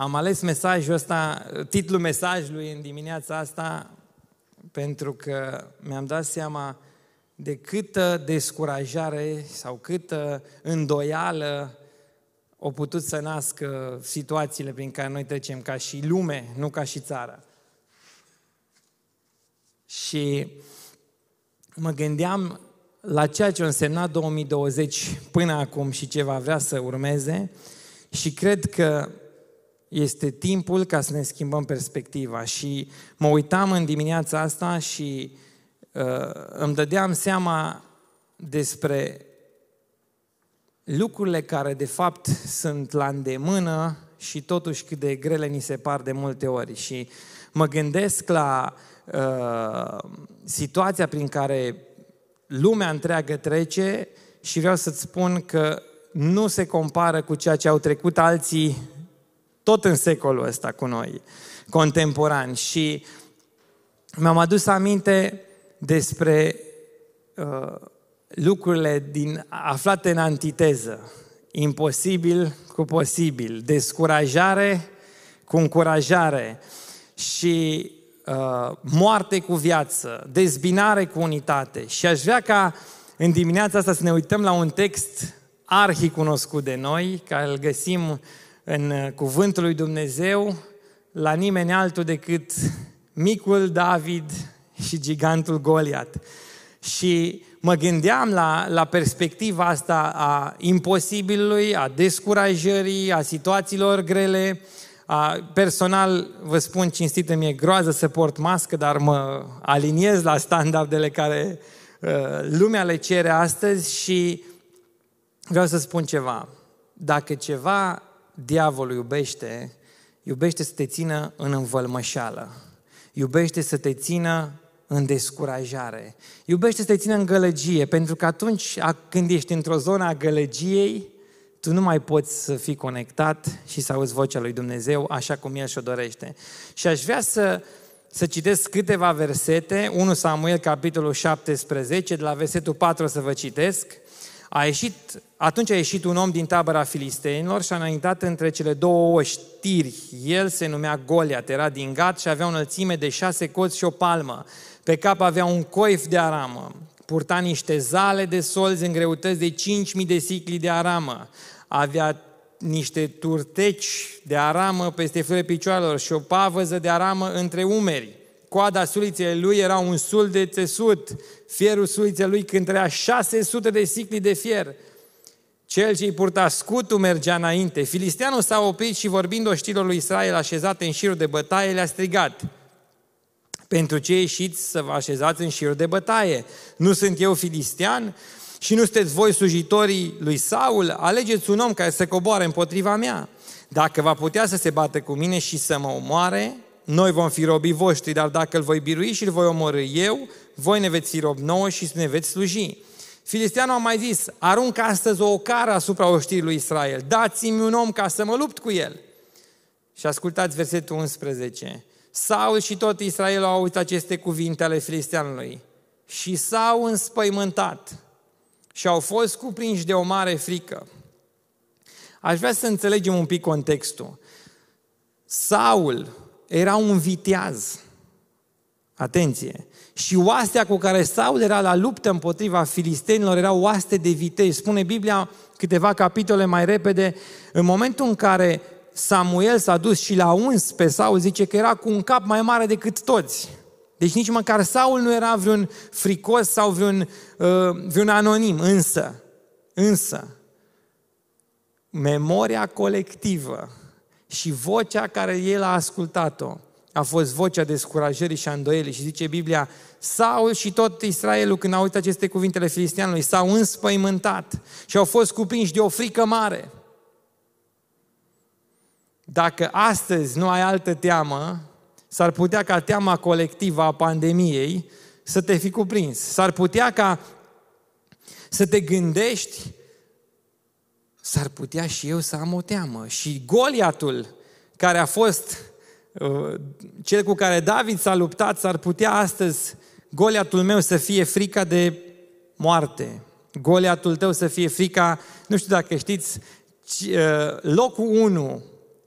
Am ales mesajul ăsta, titlul mesajului în dimineața asta, pentru că mi-am dat seama de câtă descurajare sau câtă îndoială au putut să nască situațiile prin care noi trecem ca și lume, nu ca și țară. Și mă gândeam la ceea ce a însemnat 2020 până acum și ce va vrea să urmeze și cred că este timpul ca să ne schimbăm perspectiva. Și mă uitam în dimineața asta și uh, îmi dădeam seama despre lucrurile care de fapt sunt la îndemână și totuși cât de grele ni se par de multe ori. Și mă gândesc la uh, situația prin care lumea întreagă trece și vreau să-ți spun că nu se compară cu ceea ce au trecut alții tot în secolul ăsta cu noi, contemporani. Și mi-am adus aminte despre uh, lucrurile din, aflate în antiteză. Imposibil cu posibil, descurajare cu încurajare și uh, moarte cu viață, dezbinare cu unitate. Și aș vrea ca în dimineața asta să ne uităm la un text arhi cunoscut de noi, care îl găsim în uh, Cuvântul lui Dumnezeu, la nimeni altul decât micul David și gigantul Goliat. Și mă gândeam la, la perspectiva asta a imposibilului, a descurajării, a situațiilor grele. A, personal, vă spun cinstit, mi-e groază să port mască, dar mă aliniez la standardele care uh, lumea le cere astăzi și vreau să spun ceva. Dacă ceva diavolul iubește, iubește să te țină în învălmășală. Iubește să te țină în descurajare. Iubește să te țină în gălăgie, pentru că atunci când ești într-o zonă a gălăgiei, tu nu mai poți să fii conectat și să auzi vocea lui Dumnezeu așa cum El și-o dorește. Și aș vrea să, să citesc câteva versete, 1 Samuel, capitolul 17, de la versetul 4 să vă citesc. A ieșit, atunci a ieșit un om din tabăra filisteinilor și a înaintat între cele două oștiri. El se numea Goliat, era din Gat și avea o înălțime de șase coți și o palmă. Pe cap avea un coif de aramă, purta niște zale de solzi în greutăți de 5.000 de sicli de aramă, avea niște turteci de aramă peste fără picioarelor și o pavăză de aramă între umeri. Coada suliței lui era un sul de țesut, fierul suliței lui cântărea 600 de sicli de fier. Cel ce îi purta scutul mergea înainte. Filisteanul s-a oprit și vorbind oștilor lui Israel așezate în șirul de bătaie, le-a strigat – pentru ce ieșiți să vă așezați în șir de bătaie? Nu sunt eu filistean? Și nu sunteți voi slujitorii lui Saul? Alegeți un om care să coboare împotriva mea. Dacă va putea să se bată cu mine și să mă omoare, noi vom fi robii voștri, dar dacă îl voi birui și îl voi omorâ eu, voi ne veți fi rob nouă și ne veți sluji. Filisteanul a mai zis, aruncă astăzi o ocară asupra oștirii lui Israel, dați-mi un om ca să mă lupt cu el. Și ascultați versetul 11. Saul și tot Israelul au auzit aceste cuvinte ale filisteanului și s-au înspăimântat și au fost cuprinși de o mare frică. Aș vrea să înțelegem un pic contextul. Saul era un viteaz. Atenție! Și oastea cu care Saul era la luptă împotriva filistenilor era oaste de vitei. Spune Biblia câteva capitole mai repede, în momentul în care Samuel s-a dus și l-a uns pe Saul, zice că era cu un cap mai mare decât toți. Deci nici măcar Saul nu era vreun fricos sau vreun, uh, vreun anonim, însă, însă, memoria colectivă și vocea care el a ascultat-o a fost vocea descurajării și a îndoielii și zice Biblia, Saul și tot Israelul când au uitat aceste cuvintele filistianului s-au înspăimântat și au fost cuprinși de o frică mare. Dacă astăzi nu ai altă teamă, s-ar putea ca teama colectivă a pandemiei să te fi cuprins. S-ar putea ca să te gândești, s-ar putea și eu să am o teamă. Și Goliatul, care a fost uh, cel cu care David s-a luptat, s-ar putea astăzi Goliatul meu să fie frica de moarte. Goliatul tău să fie frica, nu știu dacă știți, uh, locul 1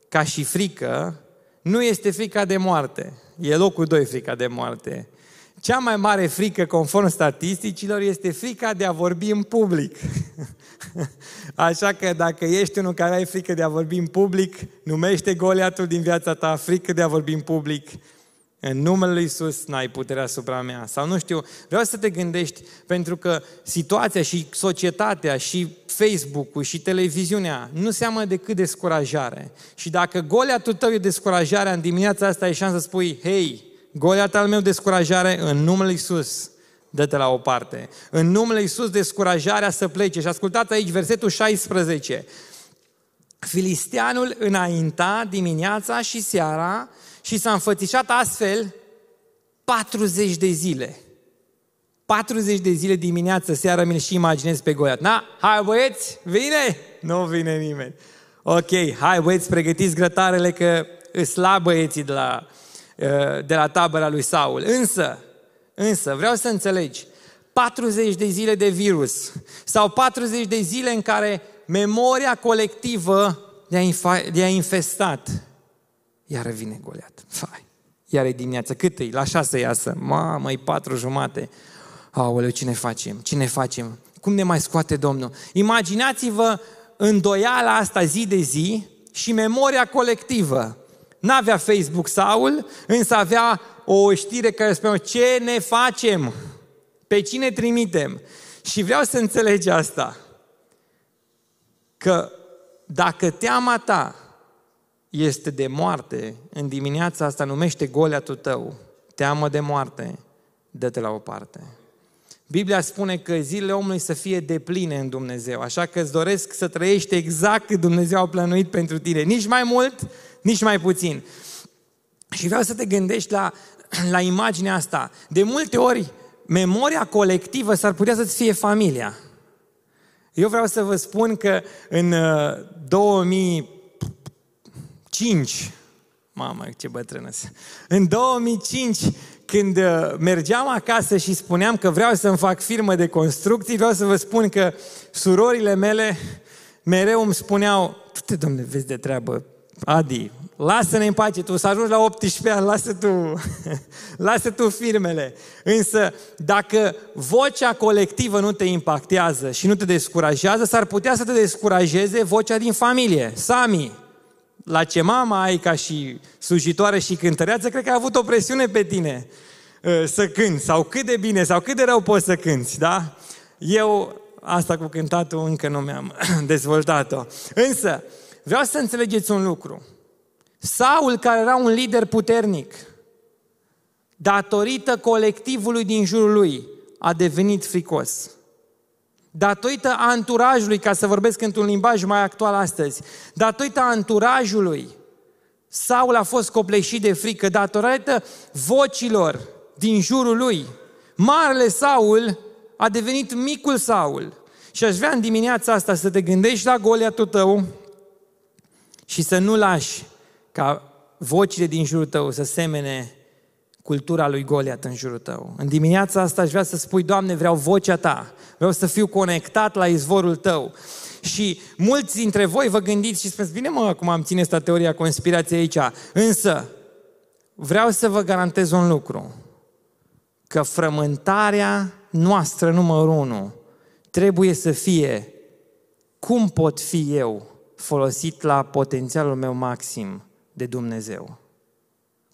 ca și frică, nu este frica de moarte. E locul doi frica de moarte. Cea mai mare frică, conform statisticilor, este frica de a vorbi în public. Așa că dacă ești unul care ai frică de a vorbi în public, numește Goliatul din viața ta frică de a vorbi în public. În numele Lui Iisus n-ai puterea asupra mea. Sau nu știu, vreau să te gândești, pentru că situația și societatea și Facebook-ul și televiziunea nu seamănă decât descurajare. Și dacă Goliatul tău e descurajarea, în dimineața asta ai șansă să spui, hei, Goliat al meu descurajare, în numele Iisus, dă-te la o parte. În numele Iisus, descurajarea să plece. Și ascultați aici versetul 16. Filisteanul înainta dimineața și seara și s-a înfățișat astfel 40 de zile. 40 de zile dimineață, seara, mi și imaginez pe Goliat. Na, hai băieți, vine? Nu vine nimeni. Ok, hai băieți, pregătiți grătarele că îs slab băieții de la, uh, de la tabăra lui Saul. Însă, însă, vreau să înțelegi, 40 de zile de virus sau 40 de zile în care memoria colectivă de-a infestat iar vine Goliat. Fai. Iar e dimineața. Cât e? La șase iasă. Mamă, e patru jumate. Aoleu, ce ne facem? Ce ne facem? Cum ne mai scoate Domnul? Imaginați-vă îndoiala asta zi de zi și memoria colectivă. N-avea Facebook Saul, însă avea o știre care spunea ce ne facem? Pe cine trimitem? Și vreau să înțelegi asta. Că dacă teama ta este de moarte, în dimineața asta numește Goliatul tău, teamă de moarte, dă-te la o parte. Biblia spune că zilele omului să fie depline în Dumnezeu, așa că îți doresc să trăiești exact cât Dumnezeu a plănuit pentru tine, nici mai mult, nici mai puțin. Și vreau să te gândești la, la imaginea asta. De multe ori, memoria colectivă s-ar putea să-ți fie familia. Eu vreau să vă spun că în 2000 uh, 2005, mamă ce bătrână În 2005, când uh, mergeam acasă și spuneam că vreau să-mi fac firmă de construcții, vreau să vă spun că surorile mele mereu îmi spuneau, tu te domne, vezi de treabă, Adi, lasă-ne în pace, tu să ajungi la 18 ani, lasă tu, lasă tu firmele. Însă, dacă vocea colectivă nu te impactează și nu te descurajează, s-ar putea să te descurajeze vocea din familie. Sami, la ce mama ai ca și slujitoare și cântăreață, cred că a avut o presiune pe tine uh, să cânți, sau cât de bine, sau cât de rău poți să cânți, da? Eu asta cu cântatul încă nu mi-am dezvoltat-o. Însă, vreau să înțelegeți un lucru. Saul, care era un lider puternic, datorită colectivului din jurul lui, a devenit fricos datorită anturajului, ca să vorbesc într-un limbaj mai actual astăzi, datorită anturajului, Saul a fost copleșit de frică, datorită vocilor din jurul lui. Marele Saul a devenit micul Saul. Și aș vrea în dimineața asta să te gândești la Goliatul tău și să nu lași ca vocile din jurul tău să semene cultura lui Goliat în jurul tău. În dimineața asta aș vrea să spui, Doamne, vreau vocea Ta, vreau să fiu conectat la izvorul Tău. Și mulți dintre voi vă gândiți și spuneți, bine mă, acum am ține asta teoria conspirației aici, însă vreau să vă garantez un lucru, că frământarea noastră numărul unu trebuie să fie cum pot fi eu folosit la potențialul meu maxim de Dumnezeu.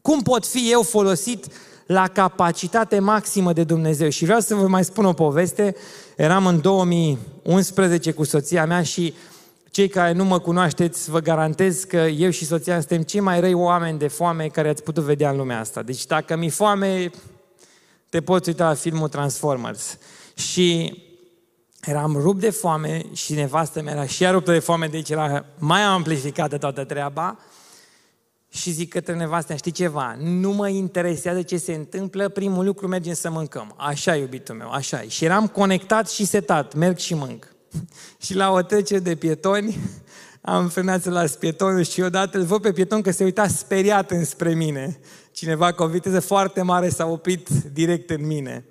Cum pot fi eu folosit la capacitate maximă de Dumnezeu? Și vreau să vă mai spun o poveste. Eram în 2011 cu soția mea și cei care nu mă cunoașteți, vă garantez că eu și soția suntem cei mai răi oameni de foame care ați putut vedea în lumea asta. Deci dacă mi-e foame, te poți uita la filmul Transformers. Și eram rupt de foame și nevastă mea era și ea ruptă de foame, deci era mai amplificată toată treaba și zic către nevastea, știi ceva, nu mă interesează ce se întâmplă, primul lucru mergem să mâncăm. Așa, iubitul meu, așa Și eram conectat și setat, merg și mânc. și la o trecere de pietoni, am frânat să las pietonul și odată îl văd pe pieton că se uita speriat înspre mine. Cineva cu o viteză foarte mare s-a oprit direct în mine.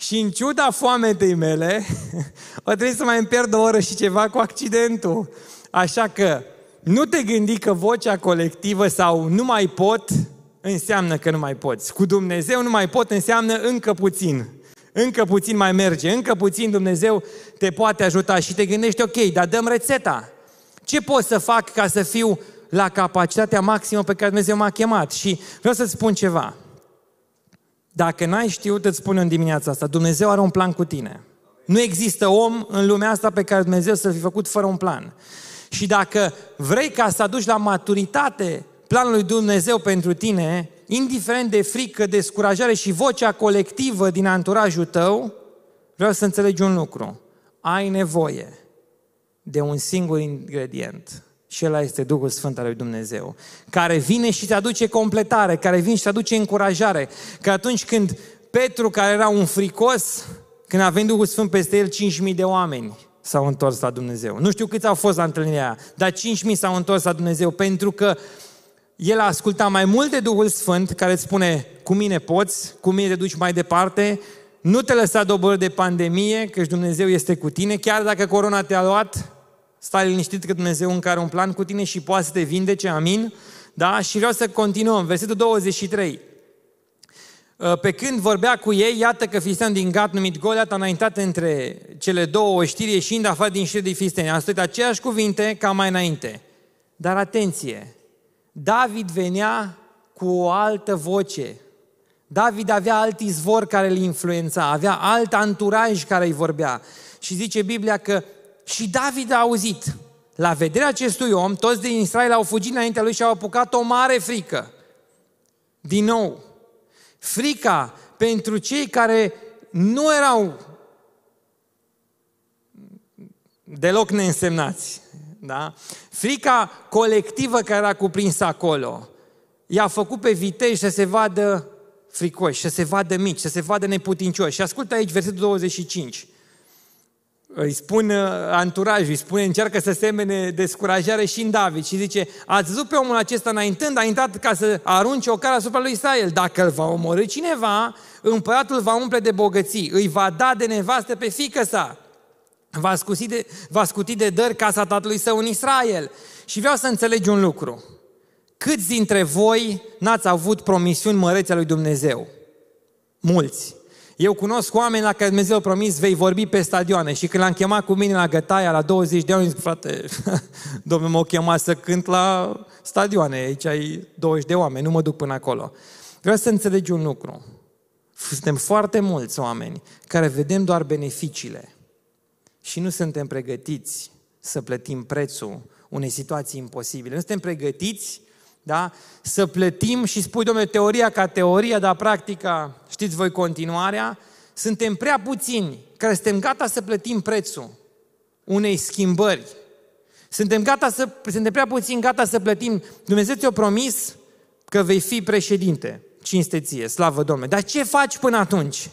Și în ciuda foametei mele, o trebuie să mai îmi pierd o oră și ceva cu accidentul. Așa că nu te gândi că vocea colectivă sau nu mai pot înseamnă că nu mai poți. Cu Dumnezeu nu mai pot înseamnă încă puțin. Încă puțin mai merge, încă puțin Dumnezeu te poate ajuta și te gândești, ok, dar dăm rețeta. Ce pot să fac ca să fiu la capacitatea maximă pe care Dumnezeu m-a chemat? Și vreau să-ți spun ceva. Dacă n-ai știut, îți spun în dimineața asta, Dumnezeu are un plan cu tine. Nu există om în lumea asta pe care Dumnezeu să fi făcut fără un plan. Și dacă vrei ca să aduci la maturitate planul lui Dumnezeu pentru tine, indiferent de frică, descurajare și vocea colectivă din anturajul tău, vreau să înțelegi un lucru. Ai nevoie de un singur ingredient și ăla este Duhul Sfânt al lui Dumnezeu, care vine și te aduce completare, care vine și te aduce încurajare, că atunci când Petru, care era un fricos, când a venit Duhul Sfânt peste el, 5.000 de oameni s-au întors la Dumnezeu. Nu știu câți au fost la întâlnirea aia, dar 5.000 s-au întors la Dumnezeu, pentru că el a ascultat mai mult de Duhul Sfânt, care îți spune, cu mine poți, cu mine te duci mai departe, nu te lăsa dobor de pandemie, că Dumnezeu este cu tine, chiar dacă corona te-a luat, stai liniștit că Dumnezeu încă are un plan cu tine și poate să te vindece, amin? Da? Și vreau să continuăm, versetul 23. Uh, pe când vorbea cu ei, iată că filistean din Gat, numit Goliat, a înaintat între cele două oștiri, ieșind afară din știri de filisteni. A spus aceeași cuvinte ca mai înainte. Dar atenție, David venea cu o altă voce. David avea alt izvor care îl influența, avea alt anturaj care îi vorbea. Și zice Biblia că și David a auzit. La vederea acestui om, toți din Israel au fugit înaintea lui și au apucat o mare frică. Din nou, frica pentru cei care nu erau deloc neînsemnați. Da? Frica colectivă care a cuprins acolo i-a făcut pe vitej să se vadă fricoși, să se vadă mici, să se vadă neputincioși. Și ascultă aici versetul 25 îi spun uh, anturajul, îi spune, încearcă să semene descurajare și în David și zice, ați văzut pe omul acesta înaintând, a intrat ca să arunce o cara asupra lui Israel. Dacă îl va omorâ cineva, împăratul va umple de bogății, îi va da de nevastă pe fică sa, va, scuti de, va scuti de dări casa tatălui său în Israel. Și vreau să înțelegi un lucru. Câți dintre voi n-ați avut promisiuni mărețe a lui Dumnezeu? Mulți. Eu cunosc oameni la care Dumnezeu a promis, vei vorbi pe stadioane. Și când l-am chemat cu mine la Gătaia, la 20 de ani, zic, frate, Domnul m-a chemat să cânt la stadioane. Aici ai 20 de oameni, nu mă duc până acolo. Vreau să înțelegi un lucru. Suntem foarte mulți oameni care vedem doar beneficiile și nu suntem pregătiți să plătim prețul unei situații imposibile. Nu suntem pregătiți da? să plătim și spui, domnule, teoria ca teoria, dar practica, știți voi continuarea, suntem prea puțini care suntem gata să plătim prețul unei schimbări. Suntem, gata să, suntem prea puțini gata să plătim. Dumnezeu ți-a promis că vei fi președinte. Cinste ție, slavă Domnului. Dar ce faci până atunci?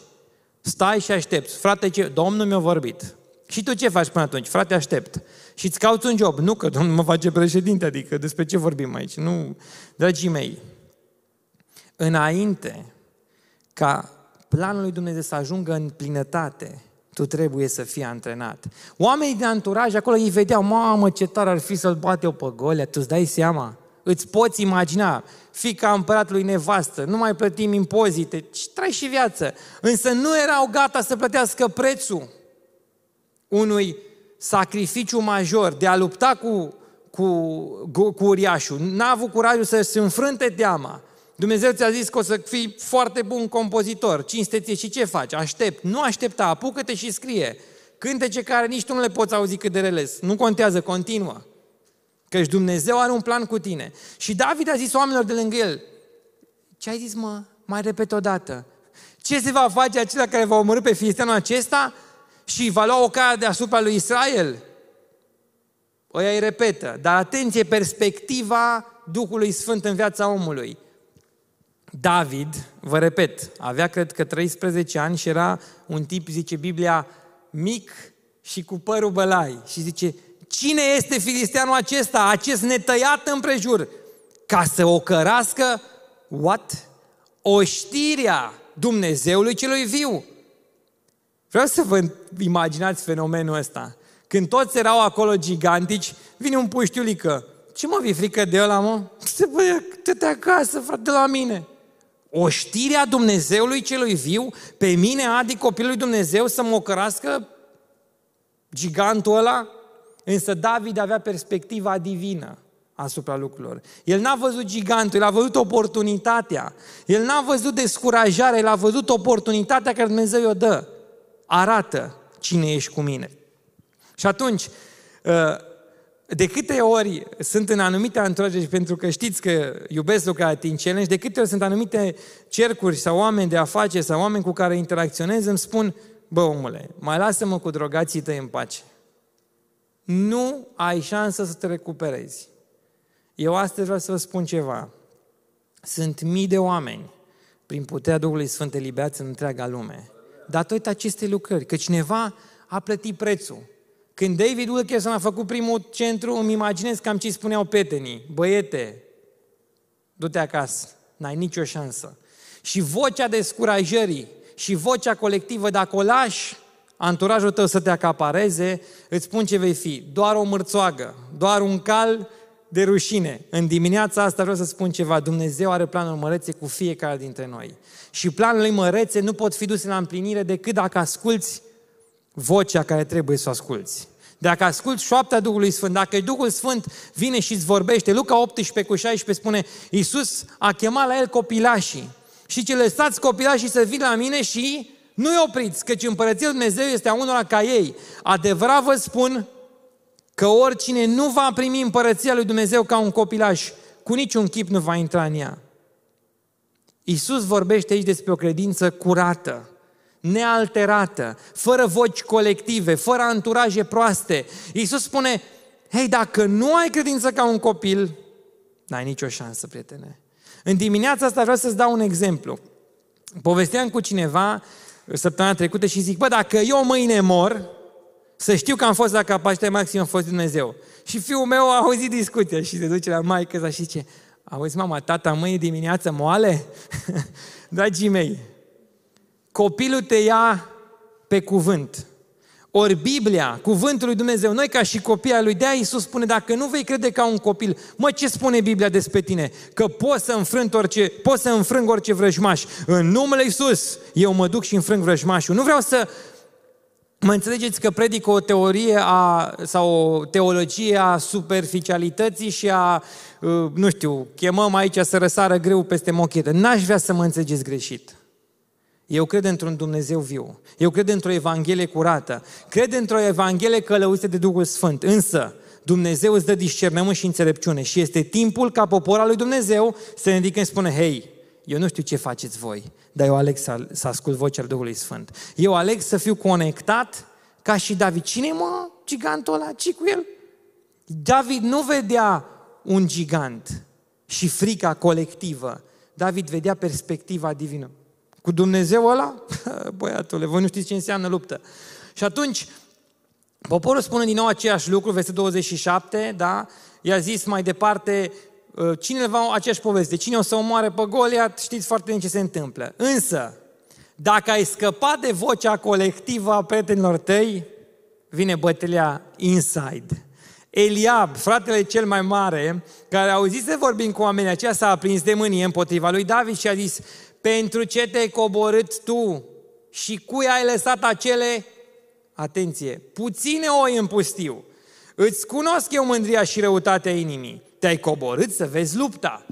Stai și aștepți. Frate, ce? Domnul mi-a vorbit. Și tu ce faci până atunci? Frate, aștept. Și îți cauți un job. Nu că Domnul mă face președinte, adică despre ce vorbim aici. Nu, dragii mei, înainte ca planul lui Dumnezeu să ajungă în plinătate, tu trebuie să fii antrenat. Oamenii de anturaj acolo îi vedeau, mamă, ce tare ar fi să-l bate o pe Golia, tu îți dai seama? Îți poți imagina, fica împăratului nevastă, nu mai plătim impozite, trai și viață. Însă nu erau gata să plătească prețul unui sacrificiu major de a lupta cu, cu, cu uriașul. N-a avut curajul să-și înfrânte teama. Dumnezeu ți-a zis că o să fii foarte bun compozitor, cinsteție și ce faci? Aștept. Nu aștepta, apucă-te și scrie. Cântece care nici tu nu le poți auzi cât de reles. Nu contează, continuă. Căci Dumnezeu are un plan cu tine. Și David a zis oamenilor de lângă el, ce ai zis mă? Mai repet o dată. Ce se va face acela care va omorâ pe filisteanul acesta? Și va lua o cara deasupra lui Israel. Oia îi repetă, dar atenție, perspectiva Duhului Sfânt în viața omului. David, vă repet, avea cred că 13 ani și era un tip, zice Biblia, mic și cu părul bălai. Și zice, cine este filisteanul acesta, acest netăiat împrejur, ca să o cărască, what? Oștirea Dumnezeului celui viu. Vreau să vă imaginați fenomenul ăsta. Când toți erau acolo gigantici, vine un puștiulică, ce mă, vi frică de ăla, mă? Ce băia, te acasă, frate, la mine. O știre a Dumnezeului celui viu, pe mine, Adi, copilul lui Dumnezeu, să mă ocărască gigantul ăla? Însă David avea perspectiva divină asupra lucrurilor. El n-a văzut gigantul, el a văzut oportunitatea. El n-a văzut descurajarea, el a văzut oportunitatea care Dumnezeu o dă. Arată cine ești cu mine. Și atunci, ă, de câte ori sunt în anumite anturajuri, pentru că știți că iubesc lucrarea Teen Challenge, de câte ori sunt anumite cercuri sau oameni de afaceri sau oameni cu care interacționez, îmi spun, bă omule, mai lasă-mă cu drogații tăi în pace. Nu ai șansă să te recuperezi. Eu astăzi vreau să vă spun ceva. Sunt mii de oameni prin puterea Duhului Sfânt eliberați în întreaga lume. Datorită acestei lucrări, că cineva a plătit prețul. Când David Wilkerson a făcut primul centru, îmi imaginez cam ce spuneau petenii. Băiete, du-te acasă, n-ai nicio șansă. Și vocea descurajării și vocea colectivă, dacă o lași anturajul tău să te acapareze, îți spun ce vei fi. Doar o mărțoagă, doar un cal de rușine. În dimineața asta vreau să spun ceva. Dumnezeu are planuri mărețe cu fiecare dintre noi. Și planurile mărețe nu pot fi duse la împlinire decât dacă asculți vocea care trebuie să o asculți. Dacă asculți șoapta Duhului Sfânt, dacă Duhul Sfânt vine și îți vorbește, Luca 18 cu 16 spune, Iisus a chemat la el copilașii și ce lăsați copilașii să vină la mine și nu-i opriți, căci împărăția Dumnezeu este a unora ca ei. Adevărat vă spun că oricine nu va primi împărăția lui Dumnezeu ca un copilaș, cu niciun chip nu va intra în ea. Iisus vorbește aici despre o credință curată, nealterată, fără voci colective, fără anturaje proaste. Iisus spune, hei, dacă nu ai credință ca un copil, n-ai nicio șansă, prietene. În dimineața asta vreau să-ți dau un exemplu. Povesteam cu cineva săptămâna trecută și zic, bă, dacă eu mâine mor, să știu că am fost la capacitate maximă, am fost Dumnezeu. Și fiul meu a auzit discuția și se duce la maică și zice, auzi mama, tata mâine dimineață moale? Dragii mei, copilul te ia pe cuvânt. Ori Biblia, cuvântul lui Dumnezeu, noi ca și copii ai lui, de Iisus spune, dacă nu vei crede ca un copil, mă, ce spune Biblia despre tine? Că poți să înfrâng orice, poți să înfrâng orice vrăjmaș. În numele Iisus, eu mă duc și înfrâng vrăjmașul. Nu vreau să Mă înțelegeți că predic o teorie a, sau o teologie a superficialității și a, uh, nu știu, chemăm aici să răsară greu peste mochetă. N-aș vrea să mă înțelegeți greșit. Eu cred într-un Dumnezeu viu. Eu cred într-o Evanghelie curată. Cred într-o Evanghelie călăuzită de Duhul Sfânt. Însă, Dumnezeu îți dă discernământ și înțelepciune și este timpul ca poporul lui Dumnezeu să ne ridică și spune, hei, eu nu știu ce faceți voi, dar eu aleg să, să ascult vocea Duhului Sfânt. Eu aleg să fiu conectat ca și David. Cine mă, gigantul ăla? ce cu el? David nu vedea un gigant și frica colectivă. David vedea perspectiva divină. Cu Dumnezeu ăla? Băiatule, voi nu știți ce înseamnă luptă. Și atunci, poporul spune din nou aceeași lucru, versetul 27, da? I-a zis mai departe, Uh, cine va aceeași poveste, cine o să omoare pe Goliat, știți foarte bine ce se întâmplă. Însă, dacă ai scăpat de vocea colectivă a prietenilor tăi, vine bătălia inside. Eliab, fratele cel mai mare, care auzise vorbind cu oamenii aceia, s-a aprins de mânie împotriva lui David și a zis, pentru ce te-ai coborât tu și cui ai lăsat acele, atenție, puține oi în pustiu. Îți cunosc eu mândria și răutatea inimii te-ai coborât să vezi lupta.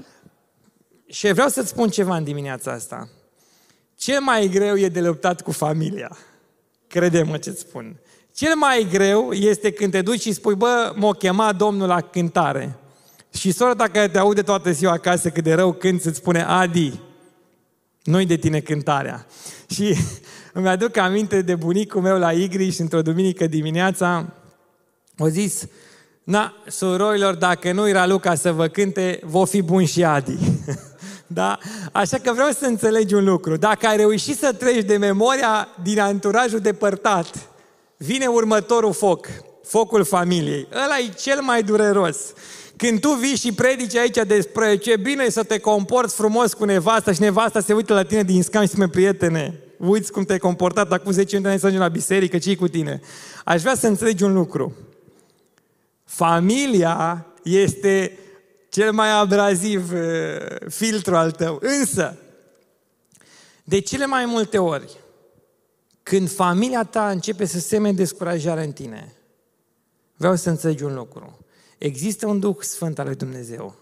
Și vreau să-ți spun ceva în dimineața asta. Ce mai greu e de luptat cu familia? Crede-mă ce-ți spun. Cel mai greu este când te duci și spui, bă, m-a chemat Domnul la cântare. Și sora ta care te aude toată ziua acasă cât de rău când îți spune, Adi, nu de tine cântarea. Și îmi aduc aminte de bunicul meu la Igri și într-o duminică dimineața au zis, Na, surorilor, dacă nu era Luca să vă cânte, vă fi bun și Adi. da? Așa că vreau să înțelegi un lucru. Dacă ai reușit să treci de memoria din anturajul depărtat, vine următorul foc, focul familiei. Ăla e cel mai dureros. Când tu vii și predici aici despre ce bine să te comporți frumos cu nevasta și nevasta se uită la tine din scan și spune, prietene, uiți cum te-ai comportat acum 10 ani să ajungi la biserică, ce cu tine? Aș vrea să înțelegi un lucru. Familia este cel mai abraziv uh, filtru al tău. Însă, de cele mai multe ori, când familia ta începe să seme descurajare în tine, vreau să înțelegi un lucru. Există un Duh Sfânt al lui Dumnezeu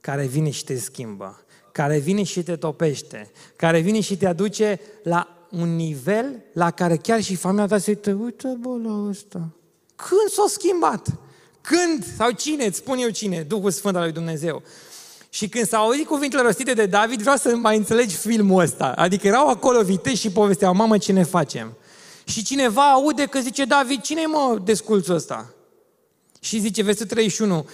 care vine și te schimbă, care vine și te topește, care vine și te aduce la un nivel la care chiar și familia ta se uită, uite bă la ăsta. Când s-a schimbat? Când? Sau cine? Îți spun eu cine? Duhul Sfânt al lui Dumnezeu. Și când s-au auzit cuvintele rostite de David, vreau să mai înțelegi filmul ăsta. Adică erau acolo viteși și povesteau, mamă, ce ne facem? Și cineva aude că zice, David, cine e mă desculțul ăsta? Și zice, versetul 31,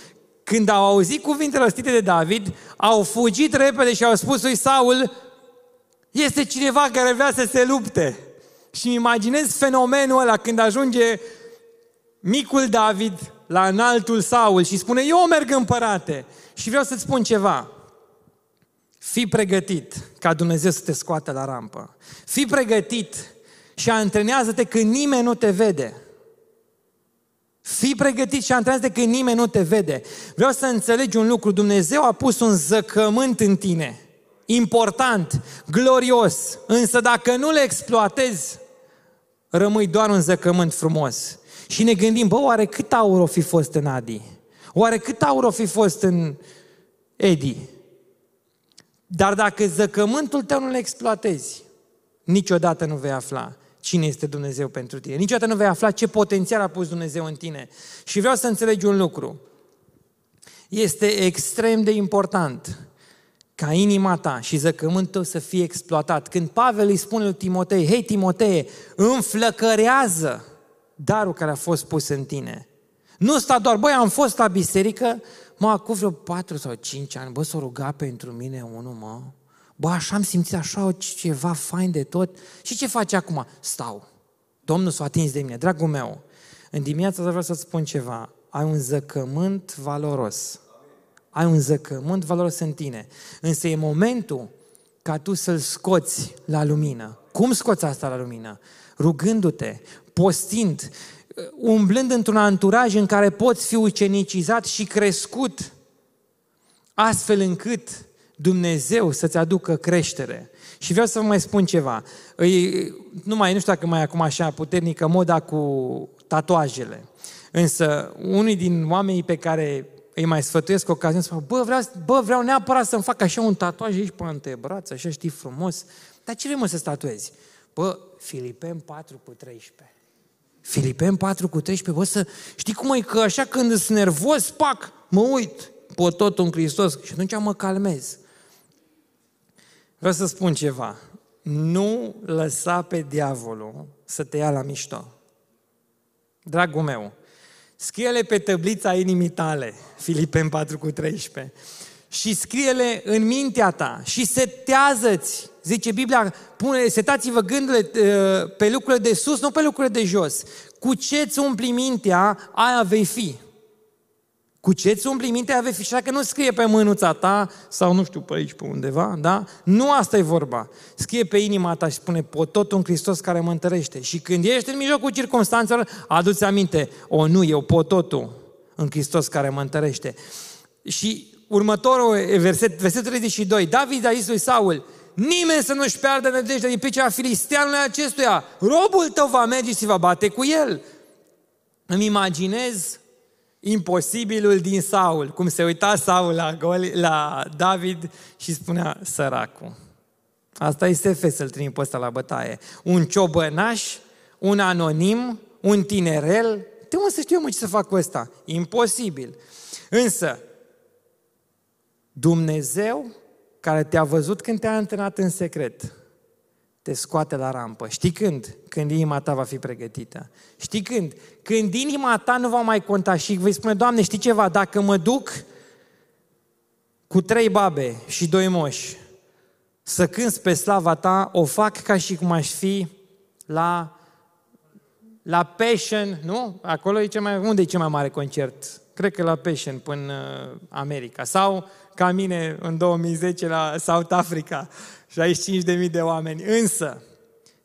când au auzit cuvintele rostite de David, au fugit repede și au spus lui Saul, este cineva care vrea să se lupte. Și îmi imaginez fenomenul ăla când ajunge micul David la înaltul Saul și spune, eu merg împărate. Și vreau să-ți spun ceva. Fii pregătit ca Dumnezeu să te scoată la rampă. Fii pregătit și antrenează-te când nimeni nu te vede. Fii pregătit și antrenează-te când nimeni nu te vede. Vreau să înțelegi un lucru. Dumnezeu a pus un zăcământ în tine. Important, glorios. Însă dacă nu le exploatezi, rămâi doar un zăcământ frumos. Și ne gândim, bă, oare cât aur o fi fost în Adi? Oare cât aur o fi fost în Edi? Dar dacă zăcământul tău nu le exploatezi, niciodată nu vei afla cine este Dumnezeu pentru tine. Niciodată nu vei afla ce potențial a pus Dumnezeu în tine. Și vreau să înțelegi un lucru. Este extrem de important ca inima ta și zăcământul tău să fie exploatat. Când Pavel îi spune lui Timotei, hei Timotei, înflăcărează darul care a fost pus în tine. Nu sta doar, băi, am fost la biserică, mă, acum vreo patru sau cinci ani, bă, s-o ruga pentru mine unul, mă. Bă, așa am simțit așa ceva fain de tot. Și ce face acum? Stau. Domnul s-a atins de mine. Dragul meu, în dimineața vreau să-ți spun ceva. Ai un zăcământ valoros. Ai un zăcământ valoros în tine. Însă e momentul ca tu să-l scoți la lumină. Cum scoți asta la lumină? Rugându-te, postind, umblând într-un anturaj în care poți fi ucenicizat și crescut, astfel încât Dumnezeu să-ți aducă creștere. Și vreau să vă mai spun ceva. nu mai, nu știu dacă mai e acum așa puternică moda cu tatuajele. Însă, unii din oamenii pe care îi mai sfătuiesc ocazia, spun, bă vreau, bă, vreau neapărat să-mi fac așa un tatuaj aici pe antebraț, așa știi frumos. Dar ce vrei mă să tatuezi? Bă, Filipen 4 cu 13. Filipen 4 cu 13, bă, să știi cum e că așa când sunt nervos, pac, mă uit pe totul în Hristos și atunci mă calmez. Vreau să spun ceva. Nu lăsa pe diavolul să te ia la mișto. Dragul meu, scrie-le pe tăblița inimii tale, Filipen 4 cu 13, și scrie-le în mintea ta și setează-ți Zice Biblia, pune, setați-vă gândurile uh, pe lucrurile de sus, nu pe lucrurile de jos. Cu ce ți umpli mintea, aia vei fi. Cu ce ți umpli mintea, aia vei fi. Și dacă nu scrie pe mânuța ta, sau nu știu pe aici, pe undeva, da? Nu asta e vorba. Scrie pe inima ta și spune, pototul în Hristos care mă întărește. Și când ești în mijlocul circunstanțelor, adu-ți aminte, o, nu, eu pototul în Hristos care mă întărește. Și următorul verset, versetul 32, David a zis lui Saul, nimeni să nu-și piardă nădejdea din pricina filisteanului acestuia. Robul tău va merge și va bate cu el. Îmi imaginez imposibilul din Saul, cum se uita Saul la, Goli, la David și spunea, săracul. Asta este să să-l trimit pe ăsta la bătaie. Un ciobănaș, un anonim, un tinerel. De unde să știu mă ce să fac cu ăsta? Imposibil. Însă, Dumnezeu care te-a văzut când te-a antrenat în secret, te scoate la rampă. Știi când? Când inima ta va fi pregătită. Știi când? Când inima ta nu va mai conta și vei spune, Doamne, știi ceva? Dacă mă duc cu trei babe și doi moși să cânt pe slava ta, o fac ca și cum aș fi la, la Passion, nu? Acolo e cel mai, unde e cel mai mare concert? Cred că la Passion până America. Sau ca mine în 2010 la South Africa, 65.000 de oameni. Însă,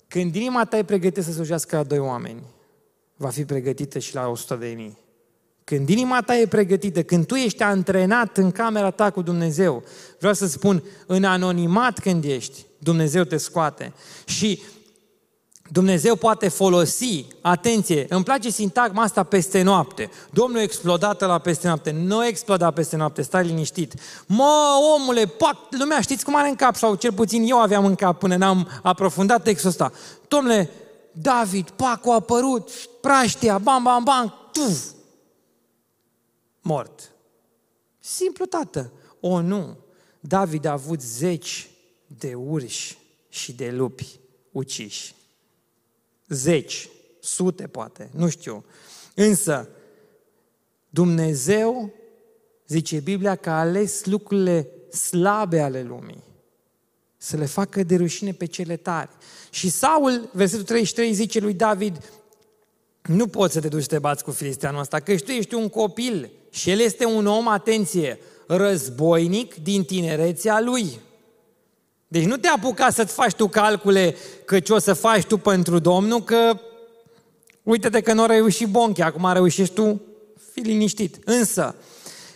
când inima ta e pregătită să slujească la doi oameni, va fi pregătită și la 100 de mii. când inima ta e pregătită, când tu ești antrenat în camera ta cu Dumnezeu, vreau să spun, în anonimat când ești, Dumnezeu te scoate. Și Dumnezeu poate folosi, atenție, îmi place sintagma asta peste noapte. Domnul a explodat la peste noapte. Nu a explodat peste noapte, stai liniștit. Mă, omule, pac, lumea știți cum are în cap, sau cel puțin eu aveam în cap până n-am aprofundat textul ăsta. Domnule, David, pac, a apărut, praștia, bam, bam, bam, tuf, mort. Simplu, tată. O, nu. David a avut zeci de urși și de lupi uciși. Zeci, sute poate, nu știu. Însă, Dumnezeu, zice Biblia, că a ales lucrurile slabe ale lumii să le facă de rușine pe cele tari. Și Saul, versetul 33, zice lui David, nu poți să te duci să te bați cu filisteanul ăsta, că tu ești un copil și el este un om, atenție, războinic din tinerețea lui. Deci nu te apuca să-ți faci tu calcule că ce o să faci tu pentru Domnul, că uite-te că nu a reușit Bonchi, acum reușești tu, fi liniștit. Însă,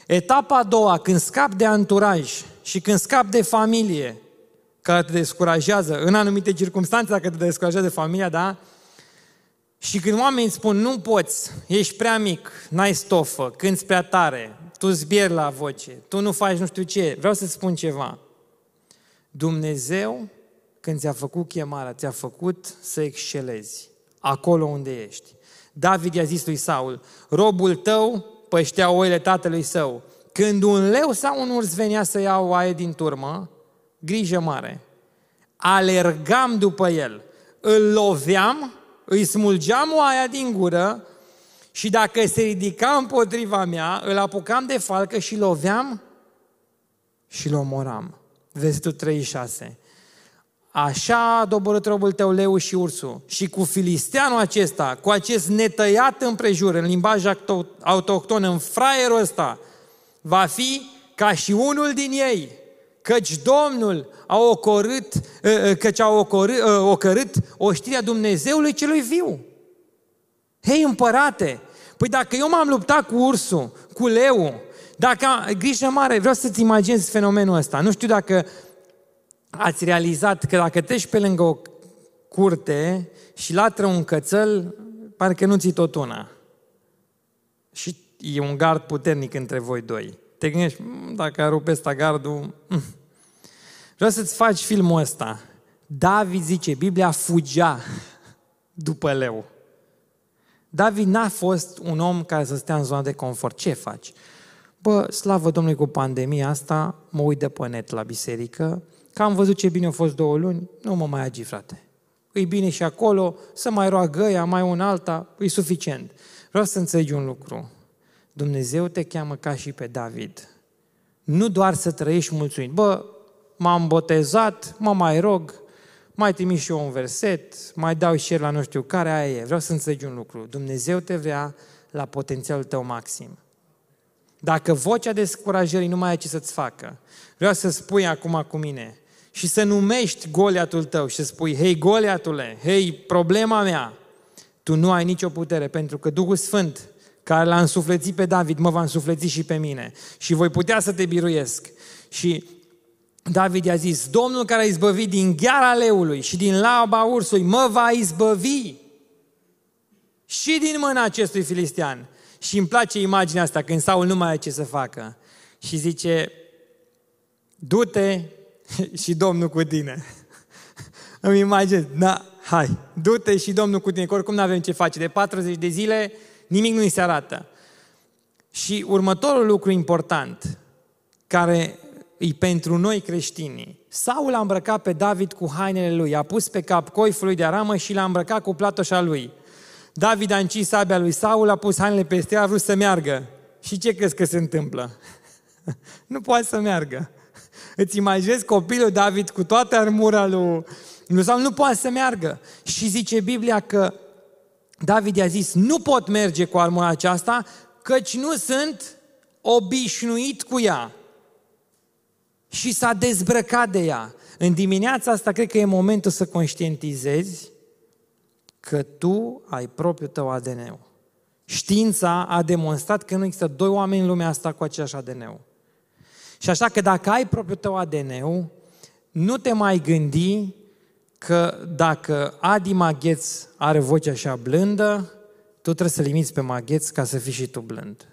etapa a doua, când scap de anturaj și când scap de familie, care te descurajează în anumite circunstanțe, dacă te descurajează de familia, da? Și când oamenii spun, nu poți, ești prea mic, n-ai stofă, cânti prea tare, tu zbieri la voce, tu nu faci nu știu ce, vreau să-ți spun ceva. Dumnezeu, când ți-a făcut chemarea, ți-a făcut să excelezi acolo unde ești. David i-a zis lui Saul, robul tău păștea oile tatălui său. Când un leu sau un urs venea să ia o aie din turmă, grijă mare, alergam după el, îl loveam, îi smulgeam o aia din gură și dacă se ridica împotriva mea, îl apucam de falcă și loveam și-l omoram versetul 36. Așa a doborât robul tău leu și ursul. Și cu filisteanul acesta, cu acest netăiat împrejur, în limbaj autohton, în fraierul ăsta, va fi ca și unul din ei, căci Domnul a ocorât, ă, ă, căci a ocorât, ă, ocărât oștirea Dumnezeului celui viu. Hei, împărate, păi dacă eu m-am luptat cu ursul, cu leu, dacă, grijă mare, vreau să-ți imaginezi fenomenul ăsta. Nu știu dacă ați realizat că dacă treci pe lângă o curte și latră un cățăl, parcă nu ți tot una. Și e un gard puternic între voi doi. Te gândești, mm, dacă ar rupe ăsta gardul... Mm. Vreau să-ți faci filmul ăsta. David zice, Biblia fugea după leu. David n-a fost un om care să stea în zona de confort. Ce faci? Bă, slavă Domnului cu pandemia asta, mă uit de pe net la biserică, că am văzut ce bine au fost două luni, nu mă mai agi, frate. E bine și acolo, să mai roagă ea, mai un alta, e suficient. Vreau să înțelegi un lucru. Dumnezeu te cheamă ca și pe David. Nu doar să trăiești mulțumit. Bă, m-am botezat, mă mai rog, mai trimis și eu un verset, mai dau și la nu știu care, aia e. Vreau să înțelegi un lucru. Dumnezeu te vrea la potențialul tău maxim. Dacă vocea descurajării nu mai ai ce să-ți facă, vreau să spui acum cu mine și să numești Goliatul tău și să spui, hei Goliatule, hei problema mea, tu nu ai nicio putere pentru că Duhul Sfânt care l-a însuflețit pe David, mă va însufleți și pe mine și voi putea să te biruiesc. Și David i-a zis, Domnul care a izbăvit din gheara leului și din laba ursului, mă va izbăvi și din mâna acestui filistean. Și îmi place imaginea asta când Saul nu mai are ce să facă. Și zice, du-te și Domnul cu tine. Îmi imaginez, da, hai, du-te și Domnul cu tine, că oricum nu avem ce face. De 40 de zile nimic nu îi se arată. Și următorul lucru important, care e pentru noi creștinii. Saul a îmbrăcat pe David cu hainele lui, a pus pe cap coiful lui de aramă și l-a îmbrăcat cu platoșa lui. David a încis sabia lui Saul, a pus hainele peste el, a vrut să meargă. Și ce crezi că se întâmplă? nu poate să meargă. Îți imaginezi copilul David cu toată armura lui, lui Saul, nu poate să meargă. Și zice Biblia că David i-a zis, nu pot merge cu armura aceasta, căci nu sunt obișnuit cu ea. Și s-a dezbrăcat de ea. În dimineața asta cred că e momentul să conștientizezi că tu ai propriul tău ADN-ul. Știința a demonstrat că nu există doi oameni în lumea asta cu același ADN. Și așa că dacă ai propriul tău ADN, nu te mai gândi că dacă Adi Magheț are voce așa blândă, tu trebuie să limiți pe Magheț ca să fii și tu blând.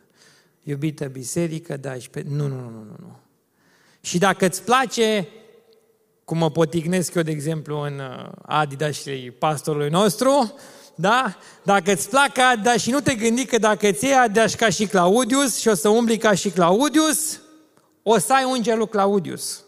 Iubită biserică, da, și pe... Nu, nu, nu, nu, nu. Și dacă îți place, cum mă potignesc eu, de exemplu, în uh, Adidas și pastorului nostru, da? Dacă îți plac Adidas și nu te gândi că dacă îți iei Adidas ca și Claudius și o să umbli ca și Claudius, o să ai ungerul Claudius.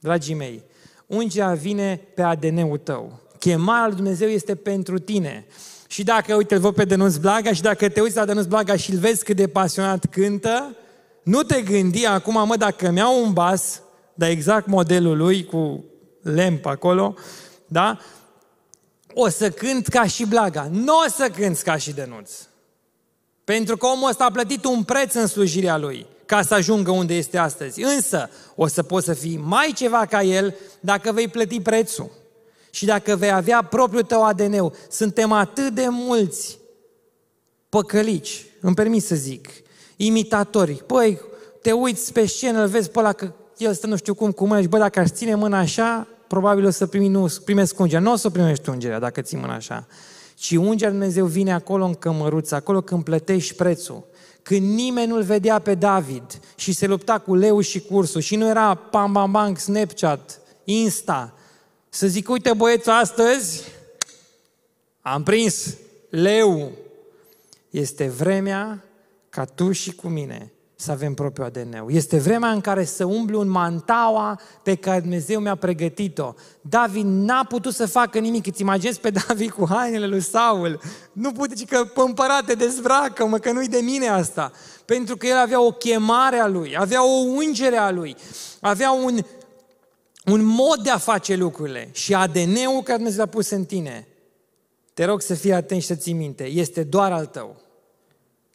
Dragii mei, ungerea vine pe ADN-ul tău. Chemarea lui Dumnezeu este pentru tine. Și dacă, uite, îl văd pe Dănuț Blaga și dacă te uiți la Dănuț Blaga și îl vezi cât de pasionat cântă, nu te gândi acum, mă, dacă mi-au un bas, dar exact modelul lui, cu lemp acolo, da? O să cânt ca și Blaga. Nu o să cânt ca și Dănuț. Pentru că omul ăsta a plătit un preț în slujirea lui ca să ajungă unde este astăzi. Însă, o să poți să fii mai ceva ca el dacă vei plăti prețul. Și dacă vei avea propriul tău ADN-ul. Suntem atât de mulți păcălici, îmi permis să zic, imitatori. Păi, te uiți pe scenă, îl vezi pe ăla că el stă nu știu cum cu mâna și bă, dacă aș ține mâna așa, probabil o să primi, nu, primesc ungerea. Nu o să primești ungerea dacă ții mâna așa. Ci ungerea Dumnezeu vine acolo în cămăruță, acolo când plătești prețul. Când nimeni nu-l vedea pe David și se lupta cu leu și cursul și nu era pam, bam, bam, Snapchat, Insta, să zic, uite băiețul, astăzi am prins leu. Este vremea ca tu și cu mine să avem propriul ADN. Este vremea în care să umblu în mantaua pe care Dumnezeu mi-a pregătit-o. David n-a putut să facă nimic. Îți imaginezi pe David cu hainele lui Saul. Nu pute zice că pămpărate dezbracă, mă, că nu-i de mine asta. Pentru că el avea o chemare a lui, avea o ungere a lui, avea un, un mod de a face lucrurile. Și ADN-ul care Dumnezeu l-a pus în tine, te rog să fii atent și să ții minte, este doar al tău.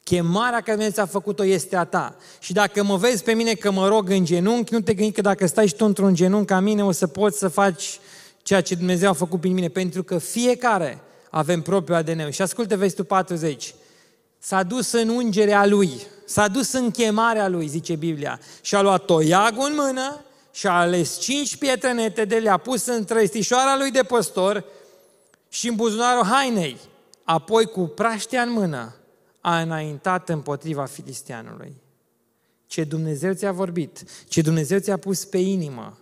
Chemarea care Dumnezeu ți-a făcut-o este a ta. Și dacă mă vezi pe mine că mă rog în genunchi, nu te gândi că dacă stai și tu într-un genunchi ca mine, o să poți să faci ceea ce Dumnezeu a făcut prin mine. Pentru că fiecare avem propriul ADN. Și ascultă vestul 40. S-a dus în ungerea lui, s-a dus în chemarea lui, zice Biblia, și a luat toiagul în mână și a ales cinci pietre netede, le-a pus în trăistișoara lui de păstor și în buzunarul hainei. Apoi cu praștea în mână a înaintat împotriva filistianului. Ce Dumnezeu ți-a vorbit, ce Dumnezeu ți-a pus pe inimă,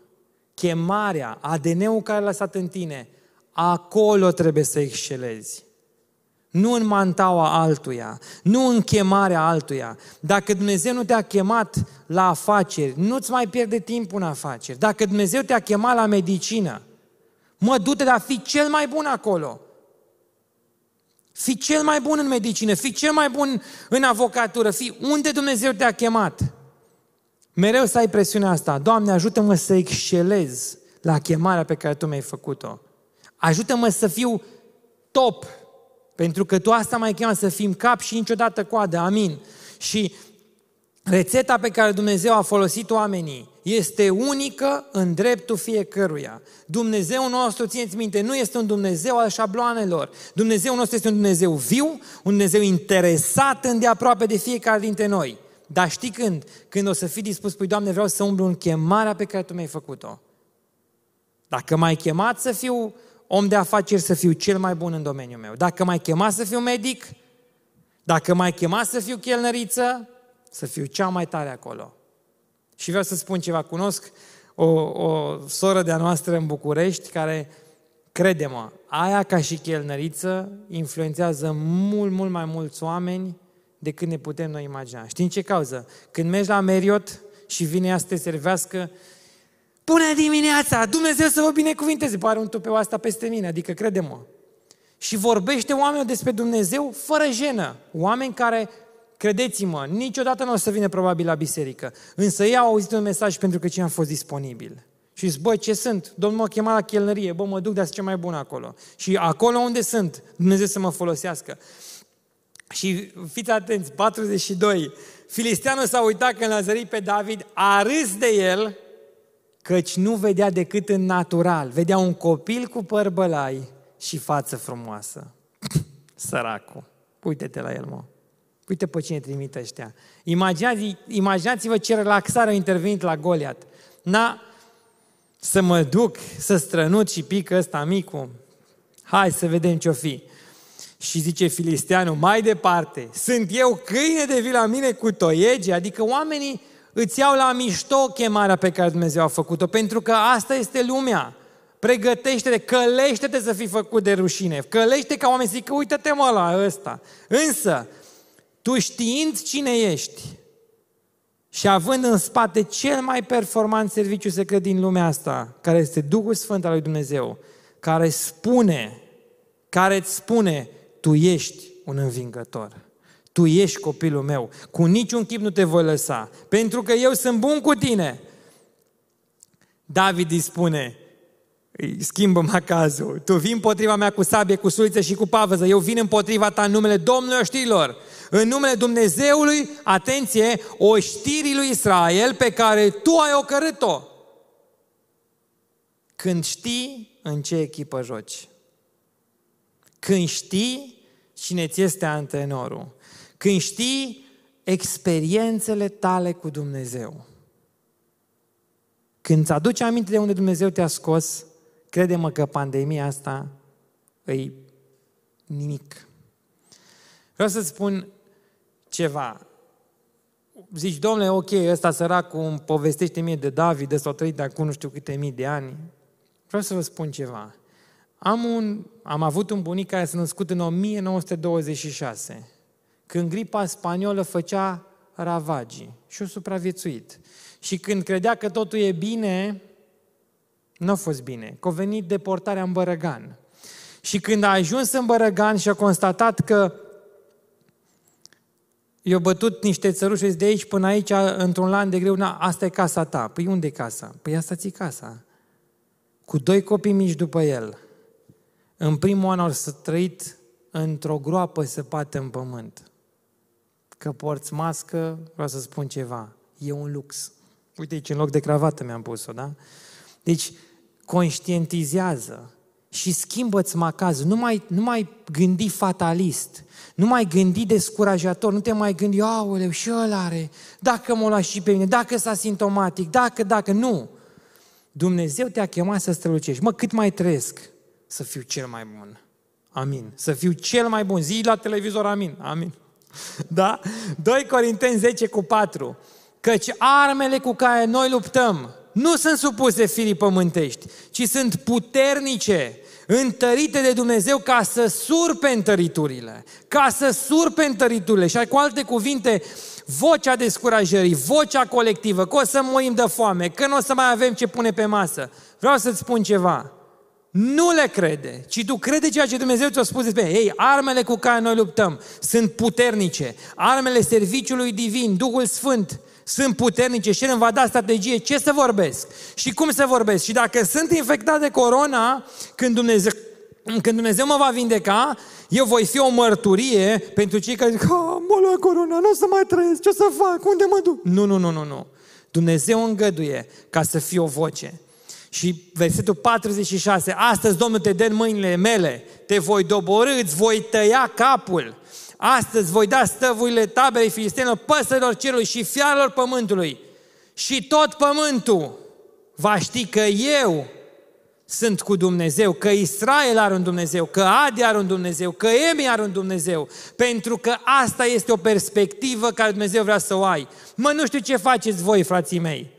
chemarea, ADN-ul care l-a lăsat în tine, acolo trebuie să excelezi. Nu în mantaua altuia, nu în chemarea altuia. Dacă Dumnezeu nu te-a chemat la afaceri, nu-ți mai pierde timpul în afaceri. Dacă Dumnezeu te-a chemat la medicină, mă, du-te, dar fi cel mai bun acolo. Fii cel mai bun în medicină, fii cel mai bun în avocatură, fii unde Dumnezeu te-a chemat. Mereu să ai presiunea asta. Doamne, ajută-mă să excelez la chemarea pe care Tu mi-ai făcut-o. Ajută-mă să fiu top, pentru că Tu asta mai cheamă să fim cap și niciodată coadă. Amin. Și Rețeta pe care Dumnezeu a folosit oamenii este unică în dreptul fiecăruia. Dumnezeu nostru, țineți minte, nu este un Dumnezeu al șabloanelor. Dumnezeu nostru este un Dumnezeu viu, un Dumnezeu interesat îndeaproape de fiecare dintre noi. Dar știi când? Când o să fii dispus, pui, Doamne, vreau să umblu în chemarea pe care Tu mi-ai făcut-o. Dacă m-ai chemat să fiu om de afaceri, să fiu cel mai bun în domeniul meu. Dacă m-ai chemat să fiu medic, dacă m-ai chemat să fiu chelnăriță, să fiu cea mai tare acolo. Și vreau să spun ceva, cunosc o, o soră de-a noastră în București care, crede-mă, aia ca și chelnăriță influențează mult, mult mai mulți oameni decât ne putem noi imagina. Știi în ce cauză? Când mergi la Meriot și vine ea să te servească, Bună dimineața! Dumnezeu să vă binecuvinteze! Pare un tupeu asta peste mine, adică crede-mă. Și vorbește oamenilor despre Dumnezeu fără jenă. Oameni care credeți-mă, niciodată nu o să vină probabil la biserică. Însă ei au auzit un mesaj pentru că cine a fost disponibil. Și zic, băi, ce sunt? Domnul m-a chemat la chelnărie, bă, mă duc de ce mai bun acolo. Și acolo unde sunt, Dumnezeu să mă folosească. Și fiți atenți, 42, Filisteanul s-a uitat când l-a zărit pe David, a râs de el, căci nu vedea decât în natural. Vedea un copil cu păr bălai și față frumoasă. Săracul. Uite-te la el, mă. Uite pe cine trimite ăștia. Imaginați, imaginați-vă ce relaxare a intervenit la Goliat. Na, să mă duc să strănut și pică ăsta micu. Hai să vedem ce-o fi. Și zice filisteanul, mai departe, sunt eu câine de vii la mine cu toiegi, adică oamenii îți iau la mișto chemarea pe care Dumnezeu a făcut-o, pentru că asta este lumea. Pregătește-te, călește-te să fii făcut de rușine, călește ca oamenii să zică, uite-te mă la ăsta. Însă, tu știind cine ești și având în spate cel mai performant serviciu secret din lumea asta, care este Duhul Sfânt al lui Dumnezeu, care spune, care îți spune, tu ești un învingător. Tu ești copilul meu. Cu niciun chip nu te voi lăsa. Pentru că eu sunt bun cu tine. David îi spune, îi schimbă macazul. Tu vii împotriva mea cu sabie, cu suliță și cu pavăză. Eu vin împotriva ta în numele Domnului știrilor. În numele Dumnezeului, atenție, o știrii lui Israel pe care tu ai ocărât-o. Când știi în ce echipă joci. Când știi cine ți este antrenorul. Când știi experiențele tale cu Dumnezeu. Când îți aduci aminte de unde Dumnezeu te-a scos, crede-mă că pandemia asta îi nimic. Vreau să spun ceva. Zici, domnule, ok, ăsta săracul îmi povestește mie de David, de s-au trăit de acum nu știu câte mii de ani. Vreau să vă spun ceva. Am, un, am avut un bunic care s-a născut în 1926, când gripa spaniolă făcea ravagii și a supraviețuit. Și când credea că totul e bine, nu a fost bine, că a venit deportarea în Bărăgan. Și când a ajuns în Bărăgan și a constatat că i-a bătut niște țăruși de aici până aici, într-un lanț de greu, na, asta e casa ta. Păi unde e casa? Păi asta ți casa. Cu doi copii mici după el. În primul an au trăit într-o groapă săpată în pământ. Că porți mască, vreau să spun ceva, e un lux. Uite aici, în loc de cravată mi-am pus-o, da? Deci, conștientizează și schimbă-ți macazul. Nu mai, nu mai gândi fatalist. Nu mai gândi descurajator, nu te mai gândi, aoleu, și ăla are, dacă mă lua și pe mine, dacă s-a simptomatic, dacă, dacă, nu. Dumnezeu te-a chemat să strălucești. Mă, cât mai trăiesc? să fiu cel mai bun. Amin. Să fiu cel mai bun. Zi la televizor, amin. Amin. Da? 2 Corinteni 10 cu 4. Căci armele cu care noi luptăm nu sunt supuse firii pământești, ci sunt puternice, întărite de Dumnezeu ca să surpe întăriturile, ca să surpe întăriturile. Și cu alte cuvinte, vocea descurajării, vocea colectivă, că o să murim de foame, că nu o să mai avem ce pune pe masă. Vreau să-ți spun ceva nu le crede, ci tu crede ceea ce Dumnezeu ți-a spus despre ei. Armele cu care noi luptăm sunt puternice. Armele serviciului divin, Duhul Sfânt, sunt puternice și El îmi va da strategie ce să vorbesc și cum să vorbesc. Și dacă sunt infectat de corona, când Dumnezeu, când Dumnezeu mă va vindeca, eu voi fi o mărturie pentru cei care zic, mă lua corona, nu o să mai trăiesc, ce să fac, unde mă duc? Nu, nu, nu, nu, nu. Dumnezeu îngăduie ca să fie o voce. Și versetul 46, astăzi Domnul te dă în mâinile mele, te voi doborâ, îți voi tăia capul. Astăzi voi da stăvurile taberei filistenilor, păsărilor cerului și fiarelor pământului. Și tot pământul va ști că eu sunt cu Dumnezeu, că Israel are un Dumnezeu, că Adi are un Dumnezeu, că Emi are un Dumnezeu, pentru că asta este o perspectivă care Dumnezeu vrea să o ai. Mă, nu știu ce faceți voi, frații mei,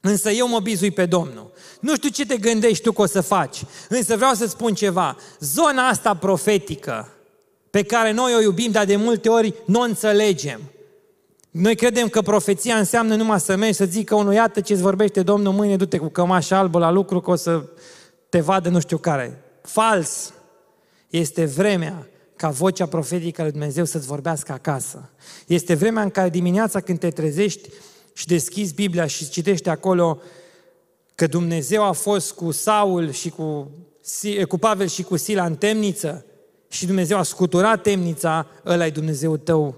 Însă eu mă bizui pe Domnul. Nu știu ce te gândești tu că o să faci, însă vreau să spun ceva. Zona asta profetică, pe care noi o iubim, dar de multe ori nu o înțelegem. Noi credem că profeția înseamnă numai să mergi să zică unul, iată ce-ți vorbește Domnul, mâine du-te cu cămașa albă la lucru, că o să te vadă nu știu care. Fals! Este vremea ca vocea profetică lui Dumnezeu să-ți vorbească acasă. Este vremea în care dimineața când te trezești, și deschizi Biblia și citești acolo că Dumnezeu a fost cu Saul și cu, cu Pavel și cu Sila în temniță și Dumnezeu a scuturat temnița, ăla e Dumnezeu tău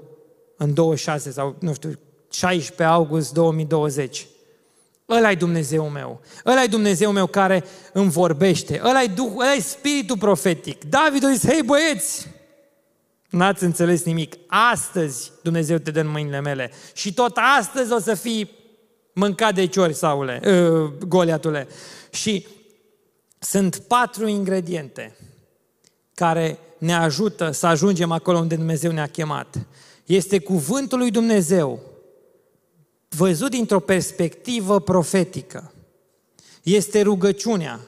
în 26 sau, nu știu, 16 august 2020. ăla e Dumnezeu meu. ăla e Dumnezeu meu care îmi vorbește. ăla e, Duh, ăla e spiritul profetic. David a zis, hei băieți, N-ați înțeles nimic. Astăzi Dumnezeu te dă în mâinile mele. Și tot astăzi o să fii mâncat de ciori, Saule, uh, Goliatule. Și sunt patru ingrediente care ne ajută să ajungem acolo unde Dumnezeu ne-a chemat. Este cuvântul lui Dumnezeu, văzut dintr-o perspectivă profetică. Este rugăciunea,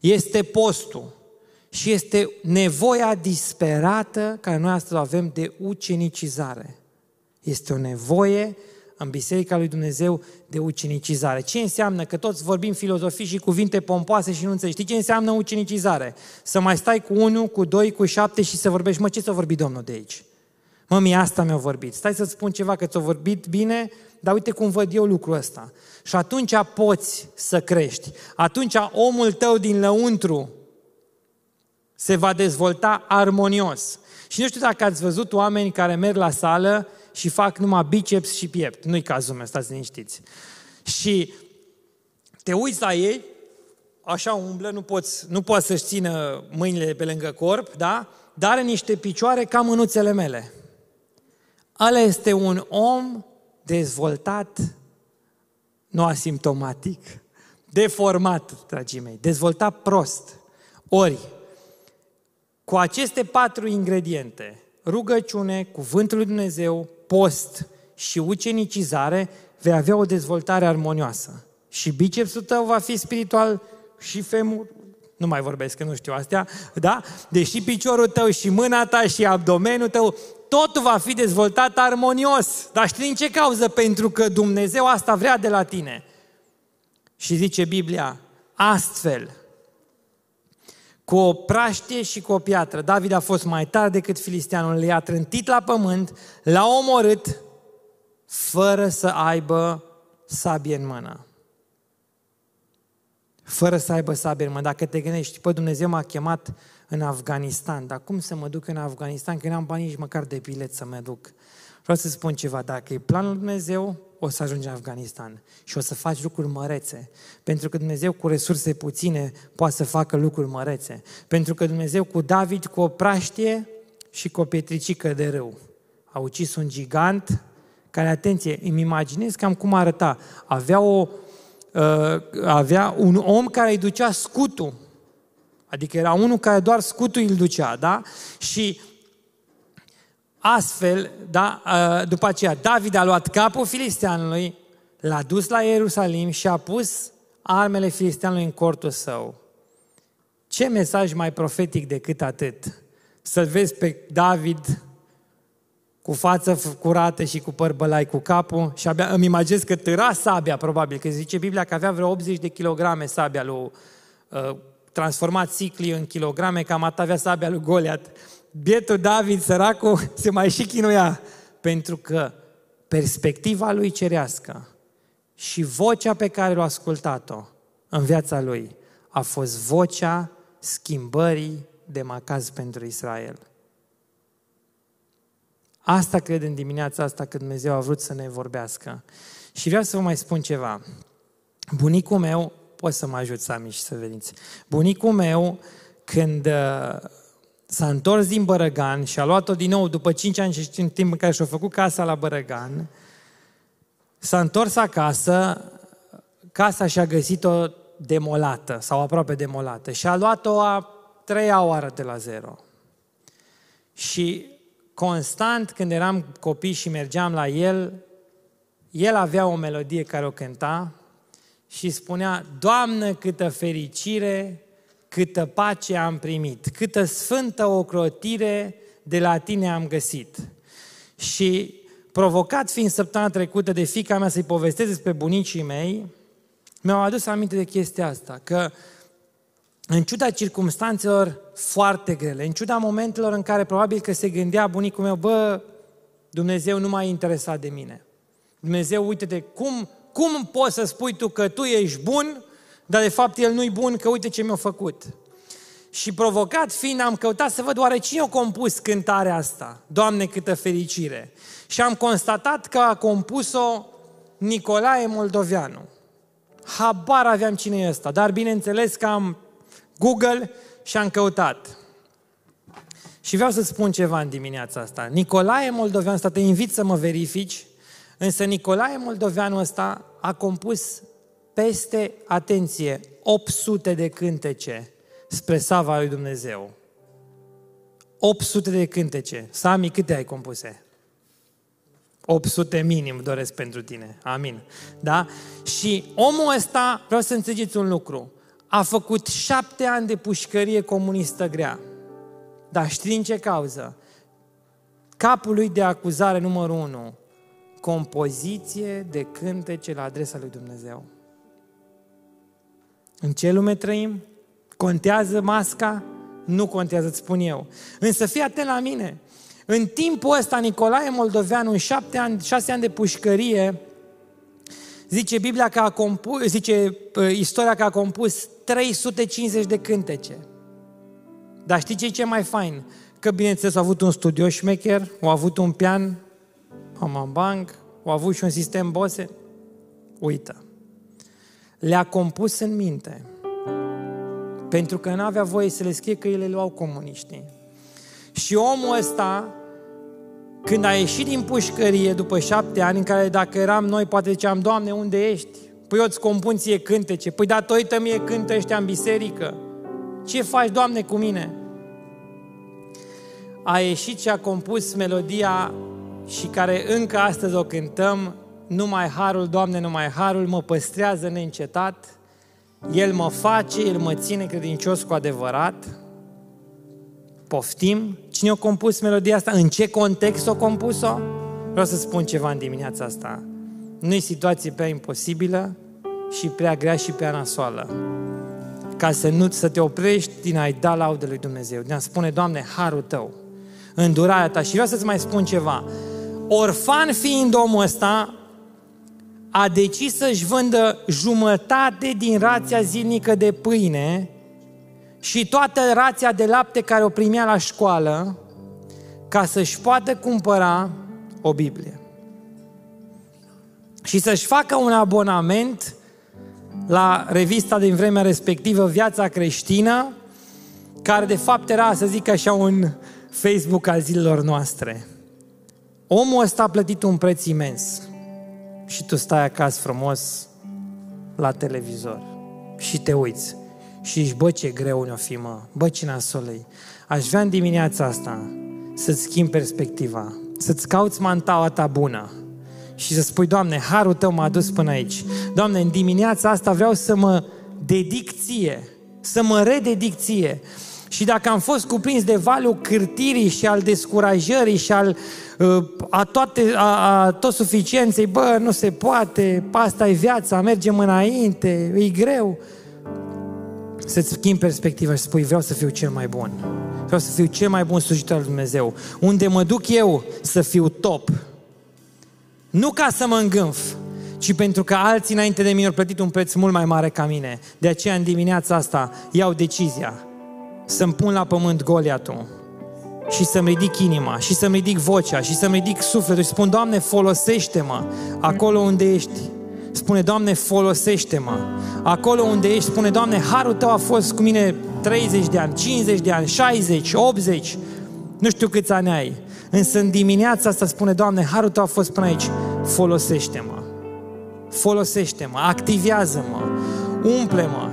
este postul și este nevoia disperată care noi astăzi avem de ucenicizare. Este o nevoie în Biserica lui Dumnezeu de ucenicizare. Ce înseamnă? Că toți vorbim filozofii și cuvinte pompoase și nu înțelegi. Știi ce înseamnă ucenicizare? Să mai stai cu unul, cu doi, cu șapte și să vorbești. Mă, ce să vorbi Domnul de aici? Mă, mie asta mi-a vorbit. Stai să-ți spun ceva, că ți-a vorbit bine, dar uite cum văd eu lucrul ăsta. Și atunci poți să crești. Atunci omul tău din lăuntru se va dezvolta armonios. Și nu știu dacă ați văzut oameni care merg la sală și fac numai biceps și piept. Nu-i cazul meu, stați liniștiți. Și te uiți la ei, așa umblă, nu poți, nu poți să-și țină mâinile pe lângă corp, da? Dar are niște picioare ca mânuțele mele. Ăla este un om dezvoltat, nu asimptomatic, deformat, dragii mei, dezvoltat prost. Ori, cu aceste patru ingrediente, rugăciune, cuvântul lui Dumnezeu, post și ucenicizare, vei avea o dezvoltare armonioasă. Și bicepsul tău va fi spiritual și femur, nu mai vorbesc, că nu știu astea, da? Deși piciorul tău și mâna ta și abdomenul tău, totul va fi dezvoltat armonios. Dar știi din ce cauză? Pentru că Dumnezeu asta vrea de la tine. Și zice Biblia, astfel, cu o praștie și cu o piatră. David a fost mai tare decât filisteanul, le-a trântit la pământ, l-a omorât, fără să aibă sabie în mână. Fără să aibă sabie în mână. Dacă te gândești, păi Dumnezeu m-a chemat în Afganistan, dar cum să mă duc în Afganistan, că n-am bani nici măcar de bilet să mă duc. Vreau să spun ceva, dacă e planul Dumnezeu, o să ajungi în Afganistan și o să faci lucruri mărețe. Pentru că Dumnezeu cu resurse puține poate să facă lucruri mărețe. Pentru că Dumnezeu cu David, cu o praștie și cu o pietricică de râu, a ucis un gigant care, atenție, îmi imaginez cam cum arăta. Avea, o, uh, avea un om care îi ducea scutul. Adică era unul care doar scutul îl ducea, da? Și Astfel, da, după aceea, David a luat capul filisteanului, l-a dus la Ierusalim și a pus armele filisteanului în cortul său. Ce mesaj mai profetic decât atât? Să-l vezi pe David cu față curată și cu păr bălai cu capul și abia îmi imaginez că tăra sabia, probabil, că zice Biblia că avea vreo 80 de kilograme sabia lui, uh, transformat cicli în kilograme, cam atât avea sabia lui Goliat bietul David, săracul, se mai și chinuia, pentru că perspectiva lui cerească și vocea pe care l-a ascultat-o în viața lui a fost vocea schimbării de macaz pentru Israel. Asta cred în dimineața asta că Dumnezeu a vrut să ne vorbească. Și vreau să vă mai spun ceva. Bunicul meu, pot să mă ajut să am și să veniți. Bunicul meu, când s-a întors din Bărăgan și a luat-o din nou după 5 ani și în timp în care și-a făcut casa la Bărăgan, s-a întors acasă, casa și-a găsit-o demolată sau aproape demolată și a luat-o a treia oară de la zero. Și constant când eram copii și mergeam la el, el avea o melodie care o cânta și spunea, Doamnă, câtă fericire câtă pace am primit, câtă sfântă ocrotire de la tine am găsit. Și provocat fiind săptămâna trecută de fica mea să-i povestesc despre bunicii mei, mi-au adus aminte de chestia asta, că în ciuda circumstanțelor foarte grele, în ciuda momentelor în care probabil că se gândea bunicul meu, bă, Dumnezeu nu m-a interesat de mine. Dumnezeu, uite-te, cum, cum poți să spui tu că tu ești bun dar de fapt el nu-i bun, că uite ce mi-a făcut. Și provocat fiind, am căutat să văd oare cine a compus cântarea asta. Doamne, câtă fericire! Și am constatat că a compus-o Nicolae Moldoveanu. Habar aveam cine e ăsta, dar bineînțeles că am Google și am căutat. Și vreau să spun ceva în dimineața asta. Nicolae Moldoveanu ăsta, te invit să mă verifici, însă Nicolae Moldoveanu ăsta a compus peste, atenție, 800 de cântece spre sava lui Dumnezeu. 800 de cântece. Sami, câte ai compuse? 800 minim doresc pentru tine. Amin. Da? Și omul ăsta, vreau să înțelegeți un lucru, a făcut șapte ani de pușcărie comunistă grea. Dar știi din ce cauză? Capul lui de acuzare numărul unu, compoziție de cântece la adresa lui Dumnezeu. În ce lume trăim? Contează masca? Nu contează, îți spun eu. Însă fii atent la mine. În timpul ăsta, Nicolae Moldoveanu, în șapte ani, șase ani de pușcărie, zice Biblia că a compus, zice uh, istoria că a compus 350 de cântece. Dar știi ce e ce mai fain? Că bineînțeles a avut un studio șmecher, a avut un pian, bank, a avut și un sistem Bose. Uită. Le-a compus în minte. Pentru că nu avea voie să le scrie că ele luau comuniștii. Și omul ăsta, când a ieșit din pușcărie după șapte ani, în care dacă eram noi, poate ziceam, Doamne, unde ești? Păi eu îți compun ție cântece. Păi datorită mie cântă ăștia în biserică. Ce faci, Doamne, cu mine? A ieșit și a compus melodia și care încă astăzi o cântăm, numai harul, Doamne, numai harul mă păstrează neîncetat, El mă face, El mă ține credincios cu adevărat. Poftim? Cine a compus melodia asta? În ce context a compus-o? Vreau să spun ceva în dimineața asta. Nu e situație prea imposibilă și prea grea și prea nasoală ca să nu să te oprești din a-i da laudă lui Dumnezeu, din a spune, Doamne, harul Tău, îndurarea Ta. Și vreau să-ți mai spun ceva. Orfan fiind omul ăsta, a decis să-și vândă jumătate din rația zilnică de pâine și toată rația de lapte care o primea la școală ca să-și poată cumpăra o Biblie. Și să-și facă un abonament la revista din vremea respectivă Viața Creștină, care de fapt era, să zic așa, un Facebook al zilelor noastre. Omul ăsta a plătit un preț imens și tu stai acasă frumos la televizor și te uiți și ești, bă, ce greu ne-o fi, mă, bă, ce nasolei. Aș vrea în dimineața asta să-ți schimbi perspectiva, să-ți cauți mantaua ta bună, și să spui, Doamne, harul Tău m-a dus până aici. Doamne, în dimineața asta vreau să mă dedic ție, să mă rededic ție. Și dacă am fost cuprins de valul cârtirii și al descurajării și al uh, a, toate, a, a tot suficienței, bă, nu se poate, asta e viața, mergem înainte, e greu. Să-ți schimbi perspectiva și spui, vreau să fiu cel mai bun. Vreau să fiu cel mai bun slujitor al Dumnezeu. Unde mă duc eu să fiu top. Nu ca să mă îngânf, ci pentru că alții înainte de mine au plătit un preț mult mai mare ca mine. De aceea în dimineața asta iau decizia să-mi pun la pământ Goliatul și să-mi ridic inima și să-mi ridic vocea și să-mi ridic sufletul și spun, Doamne, folosește-mă acolo unde ești. Spune, Doamne, folosește-mă. Acolo unde ești, spune, Doamne, harul Tău a fost cu mine 30 de ani, 50 de ani, 60, 80, nu știu câți ani ai. Însă în dimineața asta spune, Doamne, harul Tău a fost până aici, folosește-mă. Folosește-mă, activează-mă, umple-mă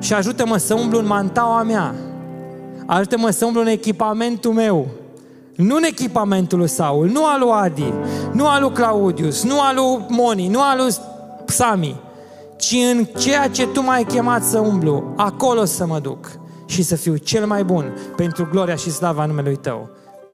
și ajută-mă să umblu în mantaua mea. Ajută-mă să umblu în echipamentul meu. Nu în echipamentul lui Saul, nu al lui Adi, nu al lui Claudius, nu al lui Moni, nu al lui Sami, ci în ceea ce Tu m-ai chemat să umblu, acolo să mă duc și să fiu cel mai bun pentru gloria și slava numelui Tău.